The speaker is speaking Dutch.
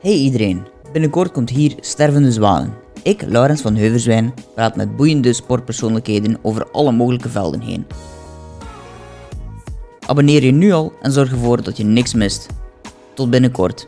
Hey iedereen, binnenkort komt hier Stervende Zwanen. Ik, Laurens van Heuverzwijn, praat met boeiende sportpersoonlijkheden over alle mogelijke velden heen. Abonneer je nu al en zorg ervoor dat je niks mist. Tot binnenkort.